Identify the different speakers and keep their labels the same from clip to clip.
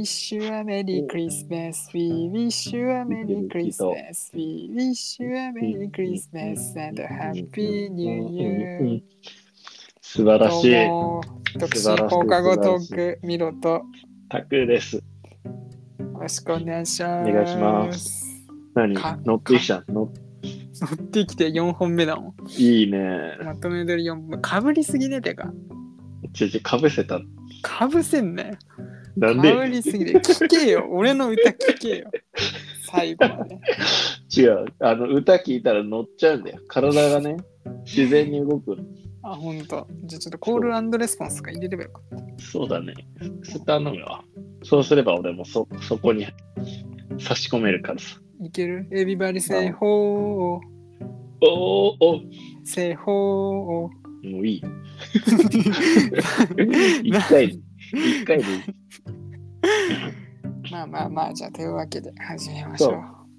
Speaker 1: wish you a Merry Christmas. We wish you a Merry Christmas. We wish you a Merry Christmas and a Happy New
Speaker 2: うん
Speaker 1: Year.
Speaker 2: 素晴らしい。
Speaker 1: どうも独身放課後トーク、ミロと
Speaker 2: タクです。
Speaker 1: よろしくお願いします。
Speaker 2: お願いします。何？
Speaker 1: か
Speaker 2: 乗ってきた？乗っ
Speaker 1: てきて4本目だもん。
Speaker 2: いいね。
Speaker 1: まとめ撮り4本目。かぶりすぎねてか。
Speaker 2: ちょちょ、かぶせた。
Speaker 1: かぶせんね。
Speaker 2: なんで？
Speaker 1: りすぎて。聞けよ。俺の歌聞けよ。最後まで。
Speaker 2: 違う。あの、歌聞いたら乗っちゃうんだよ。体がね、自然に動くの。
Speaker 1: あ、ほんと。じゃあちょっとコールレスポンスとか入れればよかった。
Speaker 2: そうだね。スターのが。そうすれば俺もそ、そこに差し込めるからさ。
Speaker 1: いける ?Everybody say ho,
Speaker 2: おーお
Speaker 1: say ho.
Speaker 2: もういい。一回で、一回でいい。
Speaker 1: まあまあまあ、じゃあというわけで始めましょう。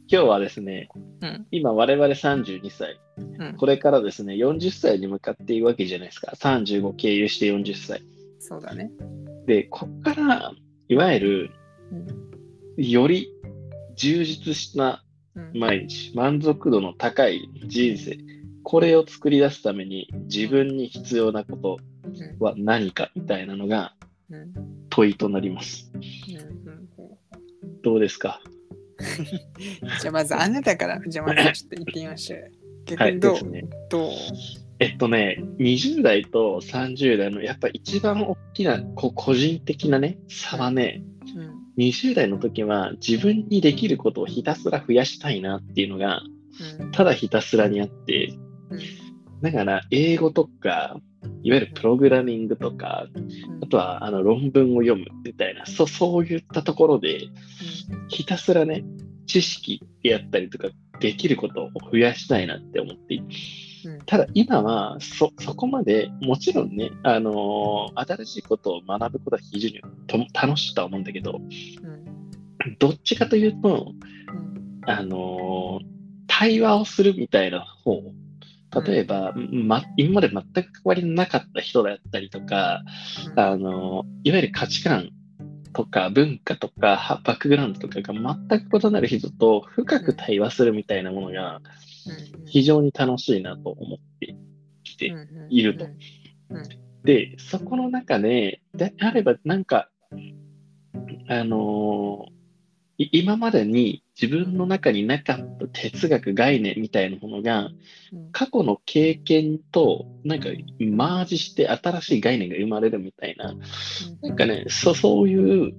Speaker 2: 今日はですね、
Speaker 1: うん
Speaker 2: 今我々32歳、
Speaker 1: うん
Speaker 2: これからですね、40歳に向かっているわけじゃないですか。35経由して40歳。
Speaker 1: そうだね。
Speaker 2: で、こっから、いわゆる、より充実した
Speaker 1: うん
Speaker 2: 毎日、満足度の高い人生、これを作り出すために自分に必要なこと
Speaker 1: うん
Speaker 2: は何かみたいなのが問いとなります。
Speaker 1: うん
Speaker 2: どうですか？
Speaker 1: じゃあまずあなたから、じゃあまずちょっと言ってみましょう。どう、
Speaker 2: ですね。
Speaker 1: どう？
Speaker 2: えっとね、20代と30代のやっぱ一番大きなこ個人的なね、差はね、
Speaker 1: うん。
Speaker 2: 20代の時は自分にできることをひたすら増やしたいなっていうのが、
Speaker 1: うん。
Speaker 2: ただひたすらにあって、
Speaker 1: うん。
Speaker 2: だから英語とか、いわゆるプログラミングとか、あとはあの論文を読むみたいな、そそういったところで、ひたすらね、知識であったりとか、できることを増やしたいなって思ってただ今はそそこまでもちろんね、あのー新しいことを学ぶことは非常にと楽しいとは思うんだけど、
Speaker 1: うん。
Speaker 2: どっちかというと、
Speaker 1: うん。
Speaker 2: あのー対話をするみたいな方、例えば、ま、今まで全く関わりのなかった人だったりとか、あのーいわゆる価値観とか文化とかはバックグラウンドとかが全く異なる人と深く対話するみたいなものが非常に楽しいなと思ってきて、いると。で、そこの中で、であれば、なんか、あの今までに自分の中になかった哲学、概念みたいなものが、過去の経験と、なんか、マージして新しい概念が生まれるみたいな、なんかね、そそういう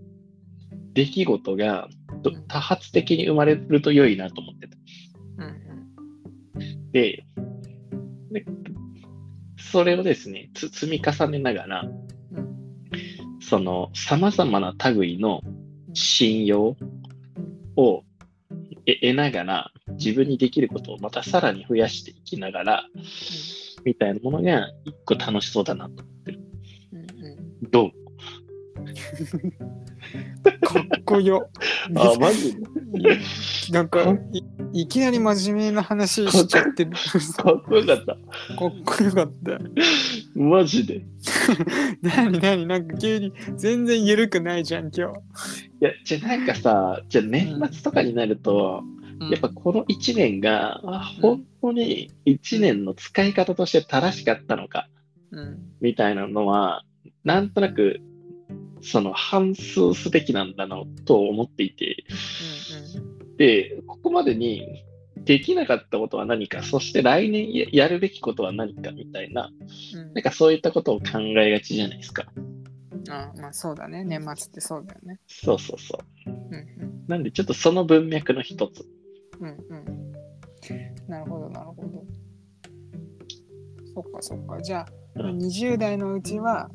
Speaker 2: 出来事がと多発的に生まれると良いなと思ってた。で、でそれをですね、つ積み重ねながら、その様々な類の信用を得得ながら、自分にできることをまたさらに増やしていきながら、みたいなものが一個楽しそうだなと思ってる。どう？
Speaker 1: かっこよ。
Speaker 2: あ、マジで？
Speaker 1: なんかい、いきなり真面目な話しちゃってる。か
Speaker 2: かっこよかった。
Speaker 1: っこよかった。
Speaker 2: マジで？い
Speaker 1: なになに？なんか急に全然緩くないじゃん、今
Speaker 2: や、じゃあなんかさ、じゃあ年末とかになると、
Speaker 1: 日。
Speaker 2: やっぱこの1年が、あ本当に1年の使い方として正しかったのか、
Speaker 1: うん、
Speaker 2: みたいなのは、なんとなく、その反数すべきなんだなと思っていて、で、ここまでにできなかったことは何か、そして来年ややるべきことは何かみたいな、
Speaker 1: うんうん
Speaker 2: なんかそういったことを考えがちじゃないですか。
Speaker 1: あまあそうだね。年末ってそうだよね。
Speaker 2: そうそうそう。
Speaker 1: うん
Speaker 2: なんでちょっとその文脈の一つ。
Speaker 1: うんうんうん。なるほど、なるほど。そっかそっか。じゃあ、
Speaker 2: うん
Speaker 1: 20代のうちは、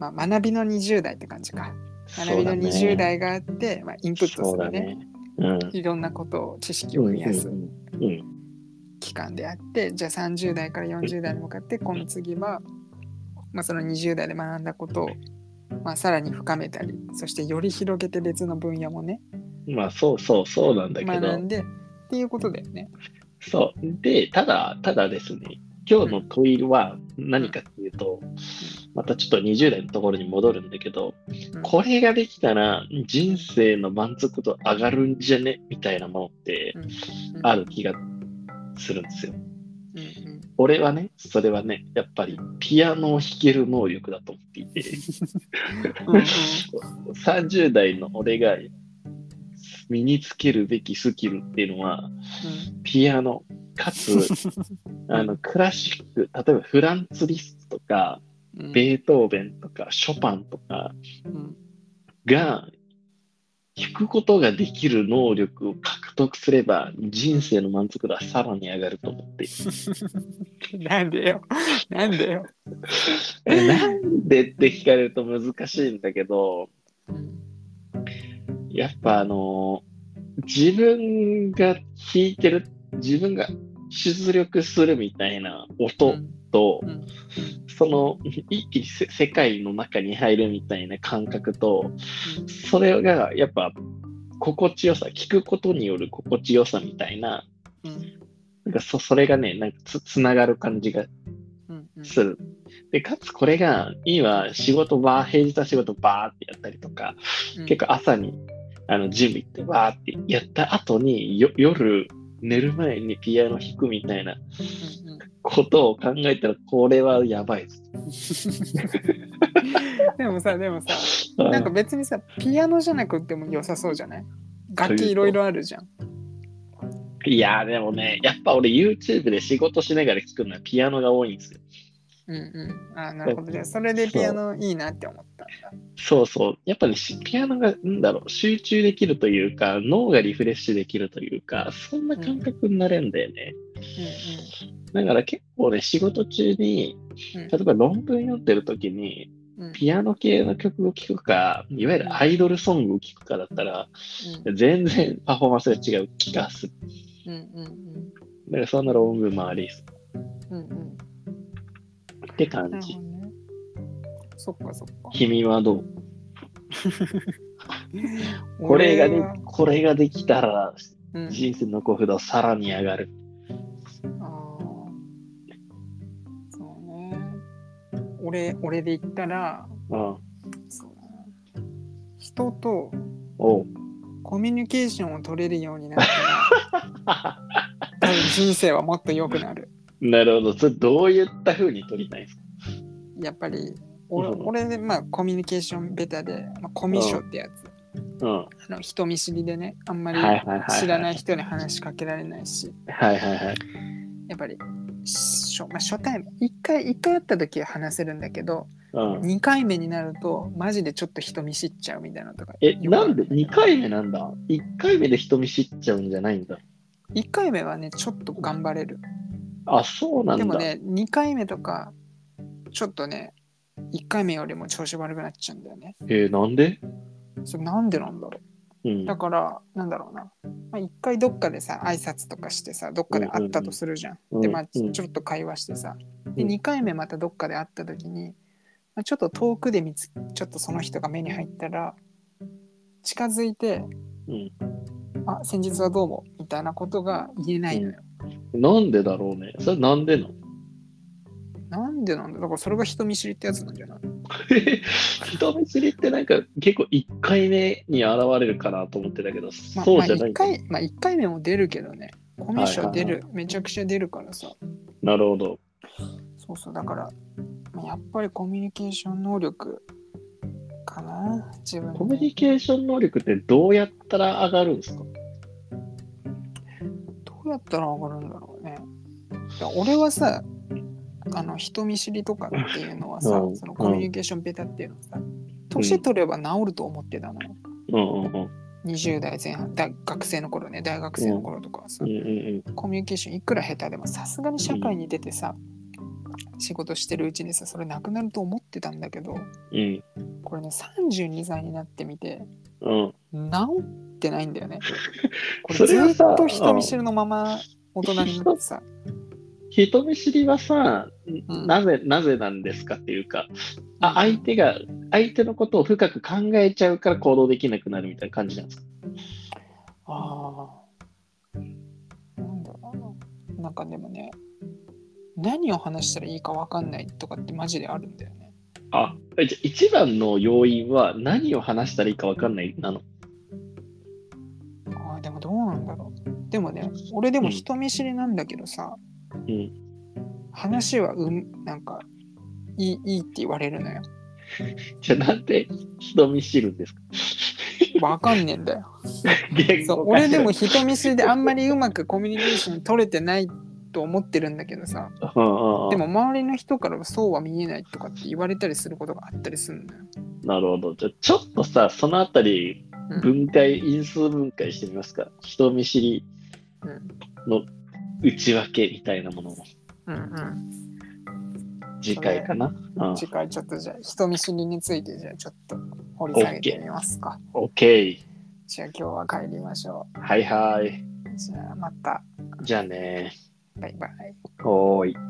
Speaker 1: まあ、学びの20代って感じか。学びの
Speaker 2: そうだね
Speaker 1: 20代があって、まあ、インプットするね。
Speaker 2: だね。うん。
Speaker 1: いろんなことを、知識を増やす
Speaker 2: うんうん
Speaker 1: 期間であって、じゃあ30代から40代に向かって、この次は、まあ、その20代で学んだことを、まあ、さらに深めたり、そしてより広げて別の分野もね、
Speaker 2: うんまあそうそうそうなんだけど
Speaker 1: 学ん、でっていうことだよね。
Speaker 2: そう。で、ただ、ただですね、今日の問いは何かっていうと、またちょっと20代のところに戻るんだけど、
Speaker 1: うん。
Speaker 2: これができたら人生の満足度上がるんじゃねみたいなものって
Speaker 1: うん。
Speaker 2: ある気がするんですよ。俺はね、それはね、やっぱりピアノを弾ける能力だと思っていて、
Speaker 1: うんうん。
Speaker 2: 30代の俺が身につけるべきスキルっていうのは、ピアノ、かつ、あの、クラシック、例えばフランツ・リストとか、
Speaker 1: うん
Speaker 2: ベートーベンとか、ショパンとか
Speaker 1: うん
Speaker 2: が、弾くことができる能力を獲得すれば、人生の満足度はさらに上がると思っている。
Speaker 1: なんでよ。なんでよ。
Speaker 2: えなんでって聞かれると難しいんだけど、
Speaker 1: うん
Speaker 2: やっぱあの自分が弾いてる、自分が出力するみたいな音と、
Speaker 1: うん。
Speaker 2: その 一気にせ世界の中に入るみたいな感覚と、それがやっぱ心地よさ、聞くことによる心地よさみたいな、
Speaker 1: うん。
Speaker 2: なんかそそれがね、なんかつつながる感じがする。で、かつこれが、今仕事ばー、平日は仕事ばーってやったりとか、
Speaker 1: うん。
Speaker 2: 結構朝にあのジム行ってわーってやった後によ夜寝る前にピアノ弾くみたいなことを考えたらこれはやばいです。
Speaker 1: でもさ、でもさ、なんか別にさ、ピアノじゃなくても良さそうじゃない？楽器いろいろあるじゃん。
Speaker 2: いやーでもね、やっぱ俺 YouTube で仕事しながら聴くのはピアノが多いんですよ。
Speaker 1: うんうん。あなるほど。じゃあ、それでピアノいいなって思ったんだ。
Speaker 2: そうそう。やっぱね、しピアノが、なんだろう、集中できるというか、脳がリフレッシュできるというか、そんな感覚になれるんだよね。だから結構ね、仕事中に、
Speaker 1: うん
Speaker 2: 例えば論文読んでる時に、
Speaker 1: うんうん
Speaker 2: ピアノ系の曲を聴くか、いわゆるアイドルソングを聴くかだったら、
Speaker 1: うん
Speaker 2: 全然パフォーマンスが違う気がする。
Speaker 1: うんうん
Speaker 2: だからそんな論文もありです。
Speaker 1: うんうんうん
Speaker 2: って感じ。
Speaker 1: そっかそっか。
Speaker 2: 君はどう？これがね
Speaker 1: 俺は、
Speaker 2: これができたら、
Speaker 1: うん
Speaker 2: 人生の幸福度さらに上がる。
Speaker 1: あーそうね。俺、俺で言ったら、
Speaker 2: う。
Speaker 1: 人と
Speaker 2: おう
Speaker 1: コミュニケーションを取れるようになった 人生はもっと良くなる。
Speaker 2: なるほど。それどういった風に取りたいんですか？
Speaker 1: やっぱり、俺、
Speaker 2: うん
Speaker 1: 俺で、まあ、コミュニケーションベタで、まあ、コミュ障ってやつ。
Speaker 2: うん。
Speaker 1: あの人見知りでね、あんまり知らない人に話しかけられないし、
Speaker 2: はいはいはい。
Speaker 1: やっぱり、しょまあ、初対面、1回、一回会った時は話せるんだけど、
Speaker 2: うん。
Speaker 1: 2回目になると、マジでちょっと人見知っちゃうみたいなのとか。
Speaker 2: え、なんで ?2 回目なんだ ?1 回目で人見知っちゃうんじゃないんだ
Speaker 1: ？1回目はね、ちょっと頑張れる。
Speaker 2: あ、そうなんだ。
Speaker 1: でもね、2回目とか、ちょっとね、1回目よりも調子悪くなっちゃうんだよね。
Speaker 2: えーなんで？
Speaker 1: それなんでなんだろ
Speaker 2: うん
Speaker 1: う。だから、なんだろうな。まあ、1回どっかでさ、挨拶とかしてさ、どっかで会ったとするじゃん。
Speaker 2: うん
Speaker 1: で、まあ、ちょっと会話してさ。で、
Speaker 2: うん
Speaker 1: 2回目またどっかで会った時に、まあ、ちょっと遠くで見つちょっとその人が目に入ったら、近づいて、
Speaker 2: うん
Speaker 1: あ、先日はどうも、みたいなことが言えないのよ。
Speaker 2: なんでだろうね。それなんでの？
Speaker 1: なんでなんだ？だからそれが人見知りってやつなんじゃない？
Speaker 2: 人見知りってなんか結構1回目に現れるかなと思ってたけど、
Speaker 1: まあ、
Speaker 2: そうじゃない
Speaker 1: まあ、1回、まあ、一回目も出るけどね。コミュ障出る、
Speaker 2: はい
Speaker 1: めちゃくちゃ出るからさ。
Speaker 2: なるほど。
Speaker 1: そうそう、だから、まあやっぱりコミュニケーション能力かな、自分
Speaker 2: コミュニケーション能力ってどうやったら上がるんですか？
Speaker 1: やったら上がるんだろうね。いや俺はさ、あの人見知りとかっていうのはさ、
Speaker 2: うん
Speaker 1: そのコミュニケーションベタっていうのはさ、年取れば治ると思ってたのよ。
Speaker 2: うんうんうん。
Speaker 1: 20代前半、大学生の頃ね、大学生の頃とかはさ
Speaker 2: うん、うん
Speaker 1: コミュニケーションいくら下手でもさすがに社会に出てさ、仕事してるうちにさそれなくなると思ってたんだけど
Speaker 2: うん。
Speaker 1: これね32歳になってみて
Speaker 2: うん。
Speaker 1: 治ってないんだよね。ずっと人見知りのまま大人になってさ。
Speaker 2: 人見知りはさ、
Speaker 1: うん。
Speaker 2: なぜ、なぜなんですかっていうか、あ、
Speaker 1: うん。
Speaker 2: 相手が、相手のことを深く考えちゃうから行動できなくなるみたいな感じなんですか？
Speaker 1: あー。なんだろうな。なんかでもね何を話したらいいか分かんないとかってマジであるんだよね。
Speaker 2: あ、えじゃあ一番の要因は何を話したらいいか分かんないなの？
Speaker 1: でもどうなんだろう。でもね、俺でも人見知りなんだけどさ、
Speaker 2: うん。
Speaker 1: 話はうん、なんか、いいいいって言われるのよ。
Speaker 2: じゃあなんで人見知るんですか？
Speaker 1: わかんねえんだよ。俺でも人見知りであんまりうまくコミュニケーション取れてないと思ってるんだけどさ、でも周りの人からはそうは見えないとかって言われたりすることがあったりするのよ。
Speaker 2: なるほど。じゃあちょっとさ、そのあたり
Speaker 1: うん
Speaker 2: 分解、因数分解してみますか？人見知り
Speaker 1: うん
Speaker 2: の内訳みたいなものを
Speaker 1: うんうん
Speaker 2: 次回かな？うん。
Speaker 1: 次回ちょっとじゃあ人見知りについてじゃあちょっと掘り下げてみますか。
Speaker 2: OK。
Speaker 1: じゃあ今日は帰りましょ
Speaker 2: はいはい。
Speaker 1: う。じゃあまた。
Speaker 2: じゃあね。
Speaker 1: バイバイ。
Speaker 2: おーい。